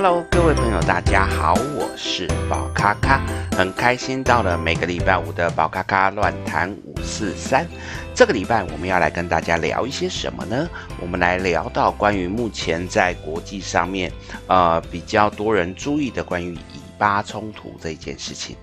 Hello，各位朋友，大家好，我是宝咖咖，很开心到了每个礼拜五的宝咖咖乱谈五四三。这个礼拜我们要来跟大家聊一些什么呢？我们来聊到关于目前在国际上面，呃，比较多人注意的关于以巴冲突这件事情。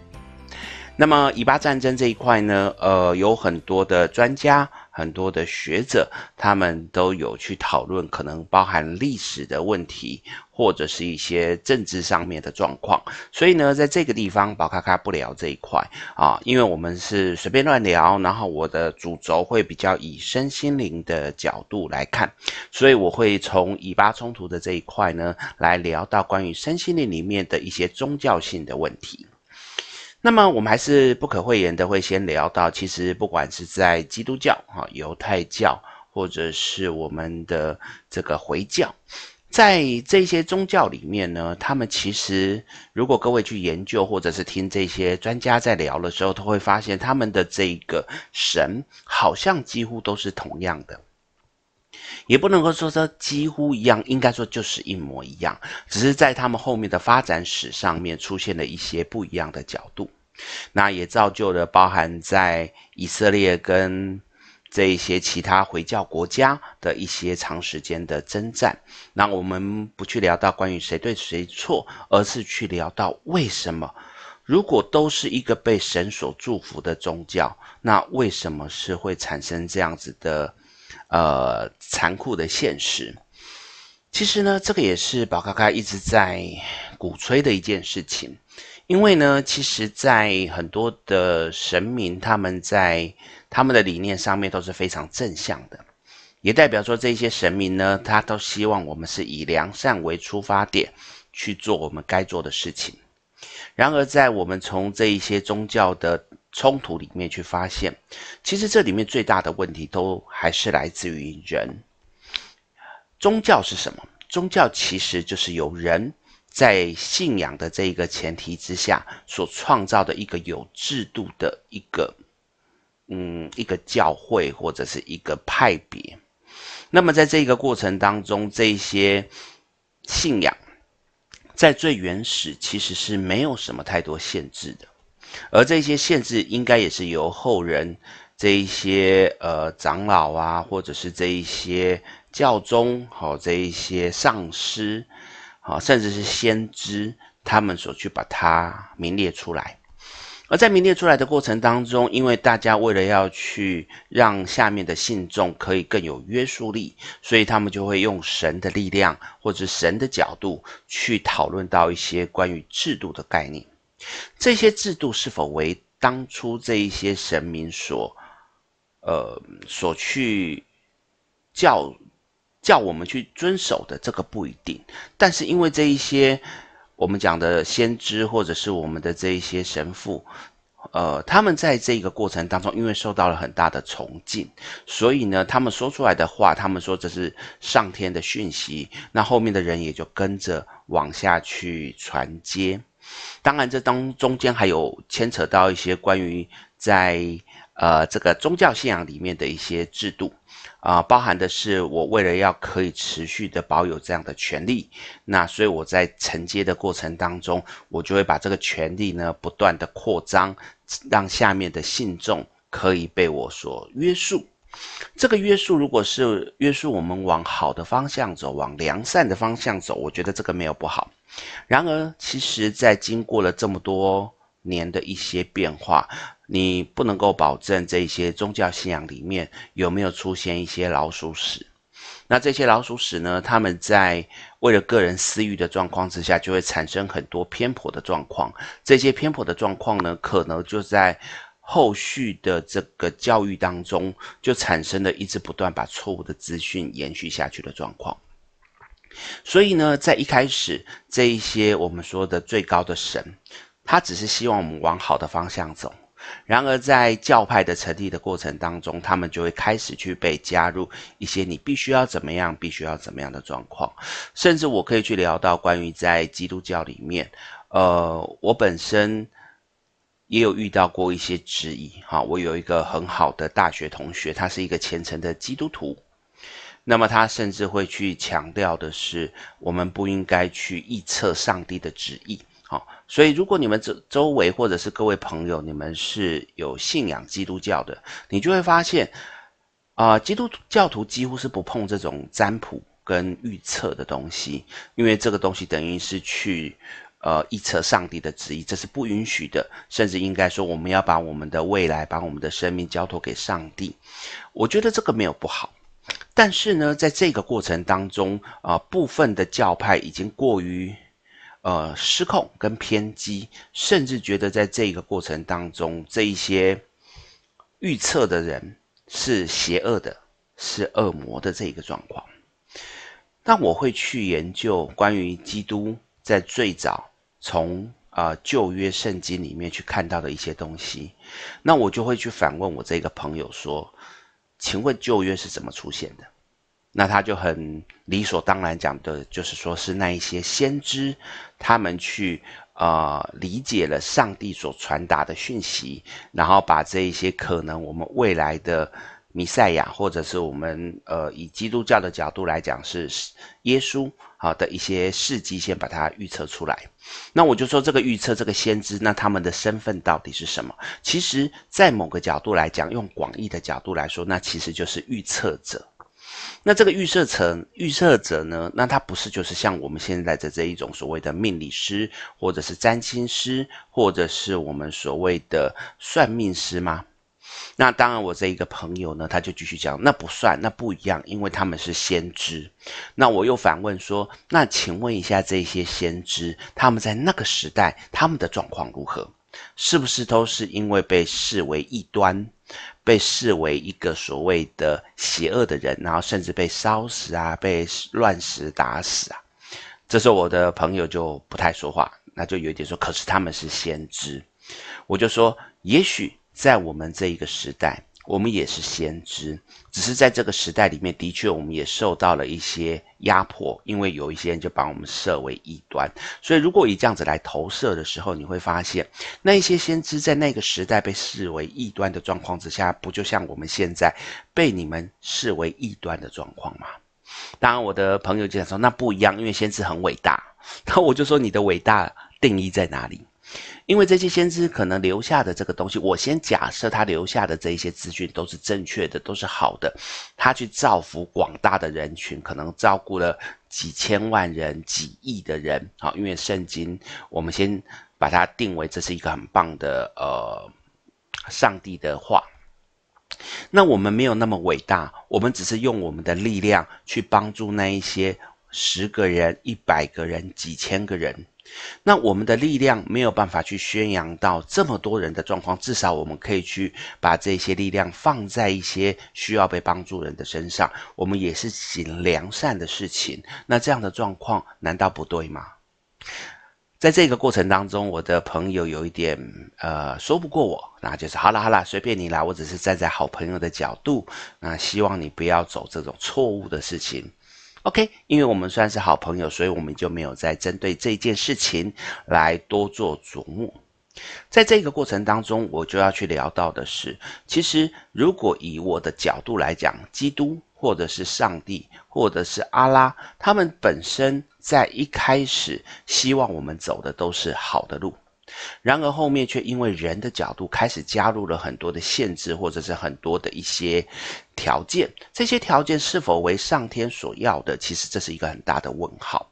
那么以巴战争这一块呢，呃，有很多的专家。很多的学者，他们都有去讨论，可能包含历史的问题，或者是一些政治上面的状况。所以呢，在这个地方，宝咖咖不聊这一块啊，因为我们是随便乱聊，然后我的主轴会比较以身心灵的角度来看，所以我会从以巴冲突的这一块呢，来聊到关于身心灵里面的一些宗教性的问题。那么我们还是不可讳言的，会先聊到，其实不管是在基督教、哈犹太教，或者是我们的这个回教，在这些宗教里面呢，他们其实如果各位去研究，或者是听这些专家在聊的时候，都会发现他们的这个神好像几乎都是同样的，也不能够说说几乎一样，应该说就是一模一样，只是在他们后面的发展史上面出现了一些不一样的角度。那也造就了包含在以色列跟这一些其他回教国家的一些长时间的征战。那我们不去聊到关于谁对谁错，而是去聊到为什么，如果都是一个被神所祝福的宗教，那为什么是会产生这样子的呃残酷的现实？其实呢，这个也是宝咖咖一直在鼓吹的一件事情。因为呢，其实，在很多的神明，他们在他们的理念上面都是非常正向的，也代表说这些神明呢，他都希望我们是以良善为出发点去做我们该做的事情。然而，在我们从这一些宗教的冲突里面去发现，其实这里面最大的问题都还是来自于人。宗教是什么？宗教其实就是由人。在信仰的这一个前提之下，所创造的一个有制度的一个，嗯，一个教会或者是一个派别。那么在这个过程当中，这些信仰在最原始其实是没有什么太多限制的，而这些限制应该也是由后人这一些呃长老啊，或者是这一些教宗，好，这一些上师。啊，甚至是先知，他们所去把它名列出来，而在名列出来的过程当中，因为大家为了要去让下面的信众可以更有约束力，所以他们就会用神的力量或者神的角度去讨论到一些关于制度的概念。这些制度是否为当初这一些神明所，呃，所去教。叫我们去遵守的这个不一定，但是因为这一些我们讲的先知或者是我们的这一些神父，呃，他们在这个过程当中，因为受到了很大的崇敬，所以呢，他们说出来的话，他们说这是上天的讯息，那后面的人也就跟着往下去传接。当然，这当中间还有牵扯到一些关于在呃这个宗教信仰里面的一些制度。啊、包含的是我为了要可以持续的保有这样的权利，那所以我在承接的过程当中，我就会把这个权利呢不断的扩张，让下面的信众可以被我所约束。这个约束如果是约束我们往好的方向走，往良善的方向走，我觉得这个没有不好。然而，其实在经过了这么多年的一些变化。你不能够保证这些宗教信仰里面有没有出现一些老鼠屎。那这些老鼠屎呢，他们在为了个人私欲的状况之下，就会产生很多偏颇的状况。这些偏颇的状况呢，可能就在后续的这个教育当中，就产生了一直不断把错误的资讯延续下去的状况。所以呢，在一开始这一些我们说的最高的神，他只是希望我们往好的方向走。然而，在教派的成立的过程当中，他们就会开始去被加入一些你必须要怎么样，必须要怎么样的状况。甚至我可以去聊到关于在基督教里面，呃，我本身也有遇到过一些质疑。哈，我有一个很好的大学同学，他是一个虔诚的基督徒。那么他甚至会去强调的是，我们不应该去臆测上帝的旨意。所以如果你们周周围或者是各位朋友，你们是有信仰基督教的，你就会发现，啊、基督教徒几乎是不碰这种占卜跟预测的东西，因为这个东西等于是去。呃，预测上帝的旨意，这是不允许的，甚至应该说，我们要把我们的未来，把我们的生命交托给上帝。我觉得这个没有不好，但是呢，在这个过程当中，啊、部分的教派已经过于呃失控跟偏激，甚至觉得在这个过程当中，这一些预测的人是邪恶的，是恶魔的这一个状况。那我会去研究关于基督在最早。从啊、旧约圣经里面去看到的一些东西，那我就会去反问我这个朋友说：“请问旧约是怎么出现的？”那他就很理所当然讲的，就是说是那一些先知，他们去啊、呃、理解了上帝所传达的讯息，然后把这一些可能我们未来的弥赛亚，或者是我们呃以基督教的角度来讲是耶稣。好的一些事迹，先把它预测出来。那我就说这个预测，这个先知，那他们的身份到底是什么？其实，在某个角度来讲，用广义的角度来说，那其实就是预测者。那这个预设层，预设者呢？那他不是就是像我们现在的这一种所谓的命理师，或者是占星师，或者是我们所谓的算命师吗？那当然，我这一个朋友呢，他就继续讲，那不算，那不一样，因为他们是先知。那我又反问说，那请问一下，这些先知他们在那个时代，他们的状况如何？是不是都是因为被视为异端，被视为一个所谓的邪恶的人，然后甚至被烧死啊，被乱石打死啊？这时候我的朋友就不太说话，那就有点说，可是他们是先知，我就说，也许。在我们这一个时代，我们也是先知，只是在这个时代里面，的确我们也受到了一些压迫，因为有一些人就把我们设为异端。所以，如果以这样子来投射的时候，你会发现，那一些先知在那个时代被视为异端的状况之下，不就像我们现在被你们视为异端的状况吗？当然，我的朋友就想说，那不一样，因为先知很伟大。那我就说，你的伟大定义在哪里？因为这些先知可能留下的这个东西，我先假设他留下的这一些资讯都是正确的，都是好的。他去造福广大的人群，可能照顾了几千万人、几亿的人。好，因为圣经，我们先把它定为这是一个很棒的呃上帝的话。那我们没有那么伟大，我们只是用我们的力量去帮助那一些十个人、一百个人、几千个人。那我们的力量没有办法去宣扬到这么多人的状况，至少我们可以去把这些力量放在一些需要被帮助人的身上。我们也是行良善的事情，那这样的状况难道不对吗？在这个过程当中，我的朋友有一点呃说不过我，那就是好了好了，随便你啦，我只是站在好朋友的角度，那希望你不要走这种错误的事情。OK，因为我们算是好朋友，所以我们就没有再针对这件事情来多做琢磨。在这个过程当中，我就要去聊到的是，其实如果以我的角度来讲，基督或者是上帝或者是阿拉，他们本身在一开始希望我们走的都是好的路。然而后面却因为人的角度开始加入了很多的限制，或者是很多的一些条件。这些条件是否为上天所要的？其实这是一个很大的问号。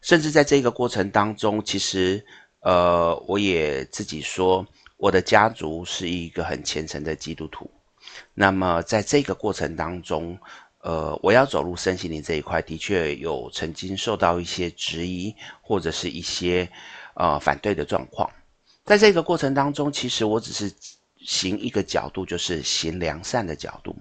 甚至在这个过程当中，其实呃，我也自己说，我的家族是一个很虔诚的基督徒。那么在这个过程当中，呃，我要走入身心灵这一块，的确有曾经受到一些质疑，或者是一些。呃，反对的状况，在这个过程当中，其实我只是行一个角度，就是行良善的角度。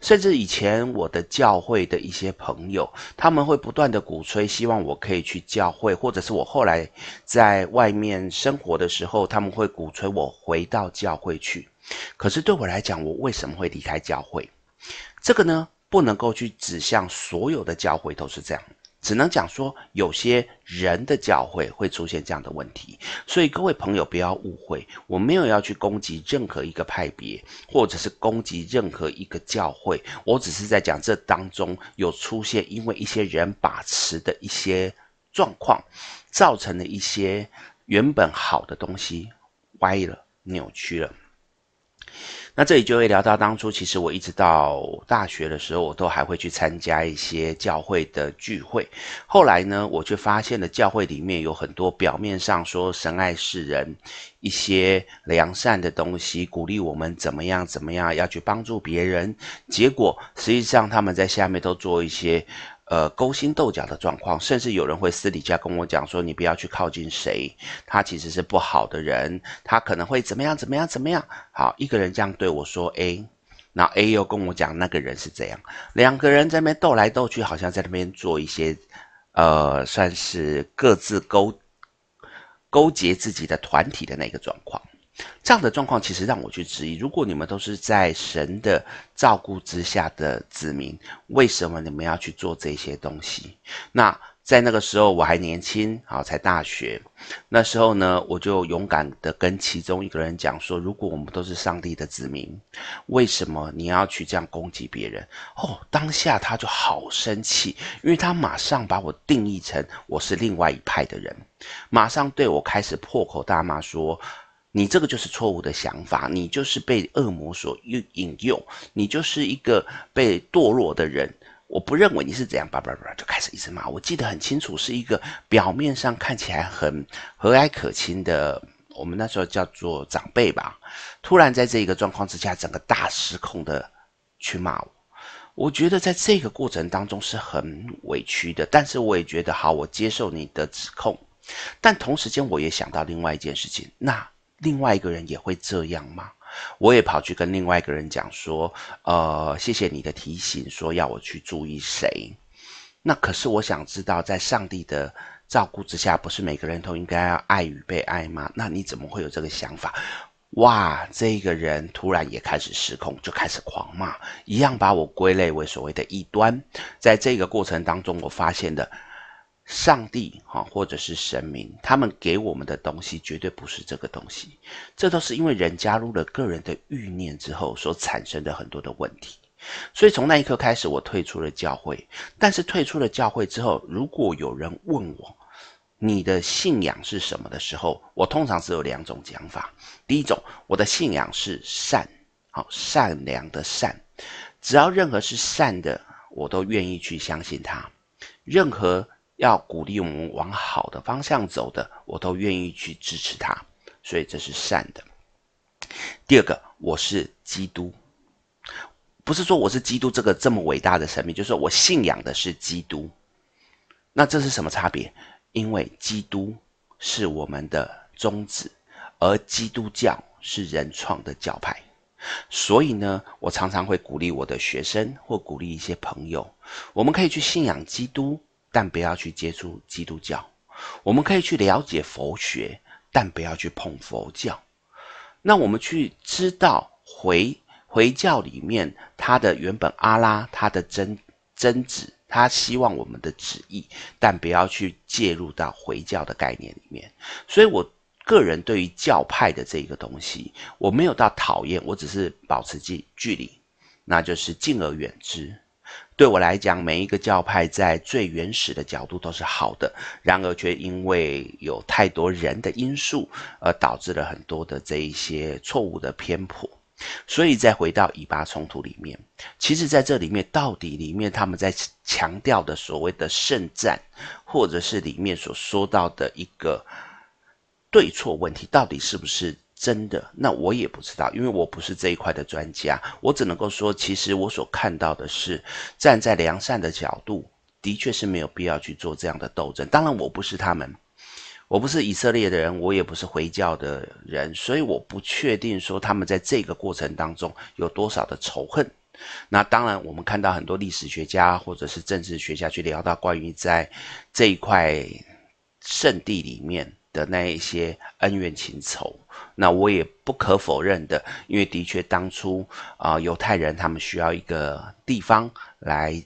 甚至以前我的教会的一些朋友，他们会不断的鼓吹，希望我可以去教会，或者是我后来在外面生活的时候，他们会鼓吹我回到教会去。可是对我来讲，我为什么会离开教会？这个呢，不能够去指向所有的教会都是这样。只能讲说有些人的教会会出现这样的问题。所以各位朋友不要误会，我没有要去攻击任何一个派别，或者是攻击任何一个教会，我只是在讲这当中有出现因为一些人把持的一些状况，造成了一些原本好的东西歪了、扭曲了。那这里就会聊到当初，其实我一直到大学的时候，我都还会去参加一些教会的聚会。后来呢，我却发现了教会里面有很多表面上说神爱世人，一些良善的东西，鼓励我们怎么样怎么样要去帮助别人，结果实际上他们在下面都做一些。呃，勾心斗角的状况，甚至有人会私底下跟我讲说：“你不要去靠近谁，他其实是不好的人，他可能会怎么样怎么样怎么样。”好，一个人这样对我说 A，那 A 又跟我讲那个人是怎样，两个人在那边斗来斗去，好像在那边做一些，呃，算是各自勾勾结自己的团体的那个状况。这样的状况其实让我去质疑：如果你们都是在神的照顾之下的子民，为什么你们要去做这些东西？那在那个时候我还年轻，好，才大学。那时候呢，我就勇敢的跟其中一个人讲说：如果我们都是上帝的子民，为什么你要去这样攻击别人？哦，当下他就好生气，因为他马上把我定义成我是另外一派的人，马上对我开始破口大骂说。你这个就是错误的想法，你就是被恶魔所引引诱，你就是一个被堕落的人。我不认为你是这样，叭叭叭就开始一直骂。我记得很清楚，是一个表面上看起来很和蔼可亲的，我们那时候叫做长辈吧。突然在这个状况之下，整个大失控的去骂我。我觉得在这个过程当中是很委屈的，但是我也觉得好，我接受你的指控。但同时间，我也想到另外一件事情，那。另外一个人也会这样吗？我也跑去跟另外一个人讲说，呃，谢谢你的提醒，说要我去注意谁。那可是我想知道，在上帝的照顾之下，不是每个人都应该要爱与被爱吗？那你怎么会有这个想法？哇，这个人突然也开始失控，就开始狂骂，一样把我归类为所谓的异端。在这个过程当中，我发现的。上帝哈，或者是神明，他们给我们的东西绝对不是这个东西，这都是因为人加入了个人的欲念之后所产生的很多的问题。所以从那一刻开始，我退出了教会。但是退出了教会之后，如果有人问我你的信仰是什么的时候，我通常只有两种讲法。第一种，我的信仰是善，好，善良的善，只要任何是善的，我都愿意去相信它。任何。要鼓励我们往好的方向走的，我都愿意去支持他，所以这是善的。第二个，我是基督，不是说我是基督这个这么伟大的神明，就是说我信仰的是基督。那这是什么差别？因为基督是我们的宗旨，而基督教是人创的教派，所以呢，我常常会鼓励我的学生或鼓励一些朋友，我们可以去信仰基督。但不要去接触基督教，我们可以去了解佛学，但不要去碰佛教。那我们去知道回回教里面他的原本阿拉他的真真旨，他希望我们的旨意，但不要去介入到回教的概念里面。所以我个人对于教派的这个东西，我没有到讨厌，我只是保持距距离，那就是敬而远之。对我来讲，每一个教派在最原始的角度都是好的，然而却因为有太多人的因素，而导致了很多的这一些错误的偏颇。所以再回到以巴冲突里面，其实在这里面到底里面他们在强调的所谓的圣战，或者是里面所说到的一个对错问题，到底是不是？真的，那我也不知道，因为我不是这一块的专家，我只能够说，其实我所看到的是，站在良善的角度，的确是没有必要去做这样的斗争。当然，我不是他们，我不是以色列的人，我也不是回教的人，所以我不确定说他们在这个过程当中有多少的仇恨。那当然，我们看到很多历史学家或者是政治学家去聊到关于在这一块圣地里面。的那一些恩怨情仇，那我也不可否认的，因为的确当初啊，犹太人他们需要一个地方来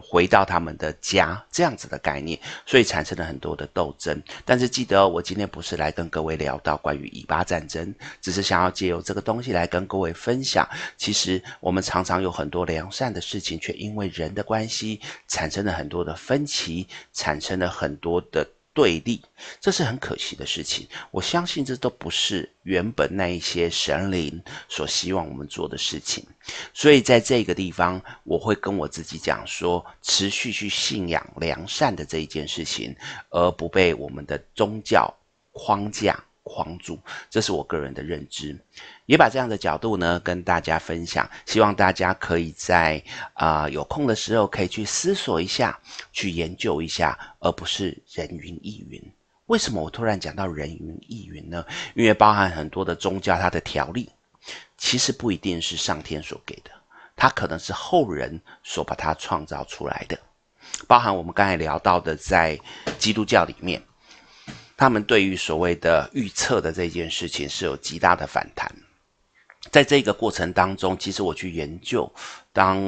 回到他们的家这样子的概念，所以产生了很多的斗争。但是记得，我今天不是来跟各位聊到关于以巴战争，只是想要借由这个东西来跟各位分享。其实我们常常有很多良善的事情，却因为人的关系产生了很多的分歧，产生了很多的。对立，这是很可惜的事情。我相信这都不是原本那一些神灵所希望我们做的事情。所以在这个地方，我会跟我自己讲说，持续去信仰良善的这一件事情，而不被我们的宗教框架。框住，这是我个人的认知，也把这样的角度呢跟大家分享，希望大家可以在啊、有空的时候可以去思索一下，去研究一下，而不是人云亦云。为什么我突然讲到人云亦云呢？因为包含很多的宗教，它的条例其实不一定是上天所给的，它可能是后人所把它创造出来的，包含我们刚才聊到的，在基督教里面。他们对于所谓的预测的这件事情是有极大的反弹，在这个过程当中，其实我去研究，当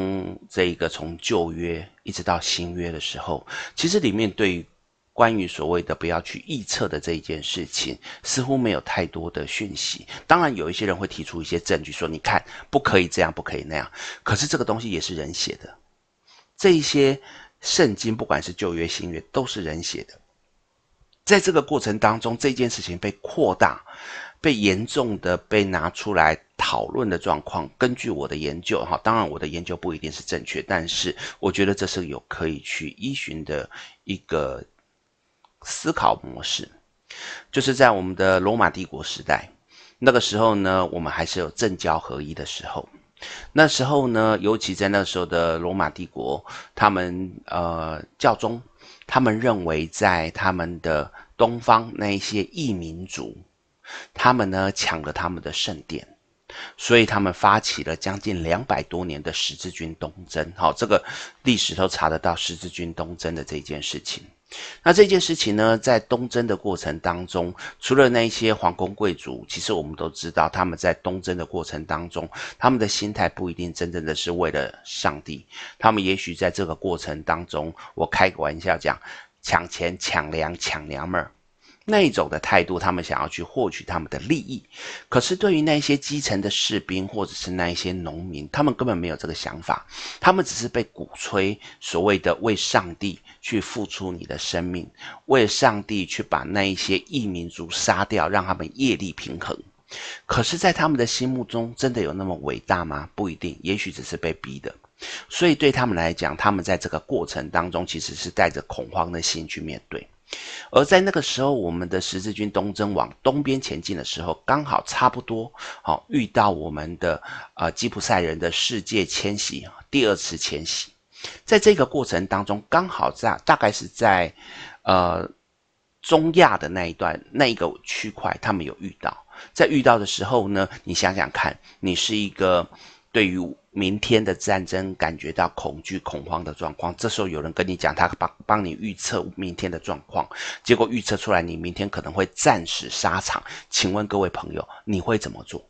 这个从旧约一直到新约的时候，其实里面对于关于所谓的不要去预测的这一件事情，似乎没有太多的讯息。当然，有一些人会提出一些证据说，你看不可以这样，不可以那样。可是这个东西也是人写的，这一些圣经不管是旧约新约都是人写的。在这个过程当中，这件事情被扩大、被严重的被拿出来讨论的状况，根据我的研究，哈，当然我的研究不一定是正确，但是我觉得这是有可以去依循的一个思考模式，就是在我们的罗马帝国时代，那个时候呢，我们还是有政教合一的时候，那时候呢，尤其在那时候的罗马帝国，他们呃教宗。他们认为，在他们的东方那一些异民族，他们呢抢了他们的圣殿，所以他们发起了将近两百多年的十字军东征。好，这个历史都查得到十字军东征的这件事情。那这件事情呢，在东征的过程当中，除了那些皇宫贵族，其实我们都知道，他们在东征的过程当中，他们的心态不一定真正的是为了上帝，他们也许在这个过程当中，我开个玩笑讲，抢钱、抢粮、抢娘们儿。那种的态度，他们想要去获取他们的利益，可是对于那些基层的士兵或者是那一些农民，他们根本没有这个想法，他们只是被鼓吹所谓的为上帝去付出你的生命，为上帝去把那一些异民族杀掉，让他们业力平衡。可是，在他们的心目中，真的有那么伟大吗？不一定，也许只是被逼的。所以对他们来讲，他们在这个过程当中，其实是带着恐慌的心去面对。而在那个时候，我们的十字军东征往东边前进的时候，刚好差不多，好、遇到我们的呃吉普赛人的世界迁徙，第二次迁徙，在这个过程当中，刚好在大概是在呃中亚的那一段那一个区块，他们有遇到，在遇到的时候呢，你想想看，你是一个对于。明天的战争感觉到恐惧恐慌的状况，这时候有人跟你讲，他帮帮你预测明天的状况，结果预测出来你明天可能会战死沙场。请问各位朋友，你会怎么做？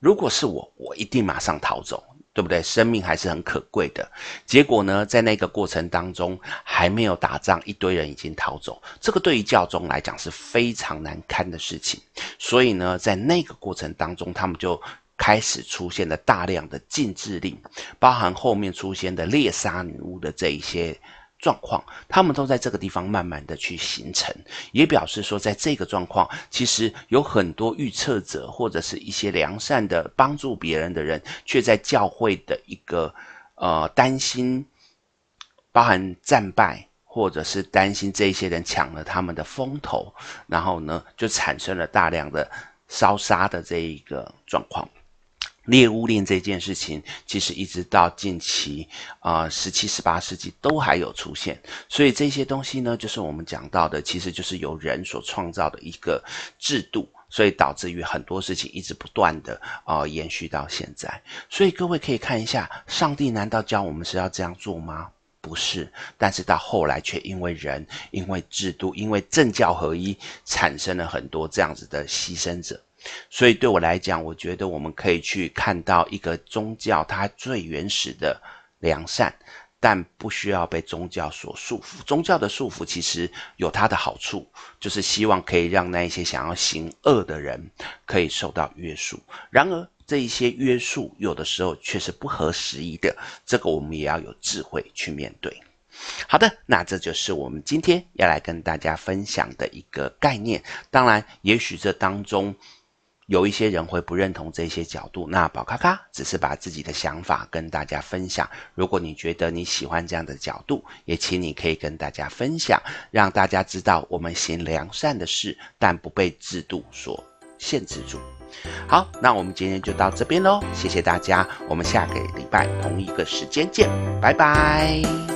如果是我，我一定马上逃走，对不对？生命还是很可贵的。结果呢，在那个过程当中还没有打仗，一堆人已经逃走，这个对于教宗来讲是非常难堪的事情。所以呢，在那个过程当中，他们就。开始出现了大量的禁制令，包含后面出现的猎杀女巫的这一些状况，他们都在这个地方慢慢的去形成，也表示说，在这个状况，其实有很多预测者或者是一些良善的帮助别人的人，却在教会的一个呃担心，包含战败，或者是担心这些人抢了他们的风头，然后呢，就产生了大量的烧杀的这一个状况。猎巫令这件事情，其实一直到近期啊，十七、十八世纪都还有出现。所以这些东西呢，就是我们讲到的，其实就是由人所创造的一个制度，所以导致于很多事情一直不断的啊、延续到现在。所以各位可以看一下，上帝难道教我们是要这样做吗？不是，但是到后来却因为人、因为制度、因为政教合一，产生了很多这样子的牺牲者。所以对我来讲，我觉得我们可以去看到一个宗教它最原始的良善，但不需要被宗教所束缚。宗教的束缚其实有它的好处，就是希望可以让那一些想要行恶的人可以受到约束。然而，这一些约束有的时候却是不合时宜的，这个我们也要有智慧去面对。好的，那这就是我们今天要来跟大家分享的一个概念。当然，也许这当中有一些人会不认同这些角度，那宝咖咖只是把自己的想法跟大家分享。如果你觉得你喜欢这样的角度，也请你可以跟大家分享，让大家知道我们行良善的事，但不被制度所限制住。好，那我们今天就到这边喽，谢谢大家，我们下个礼拜同一个时间见，拜拜。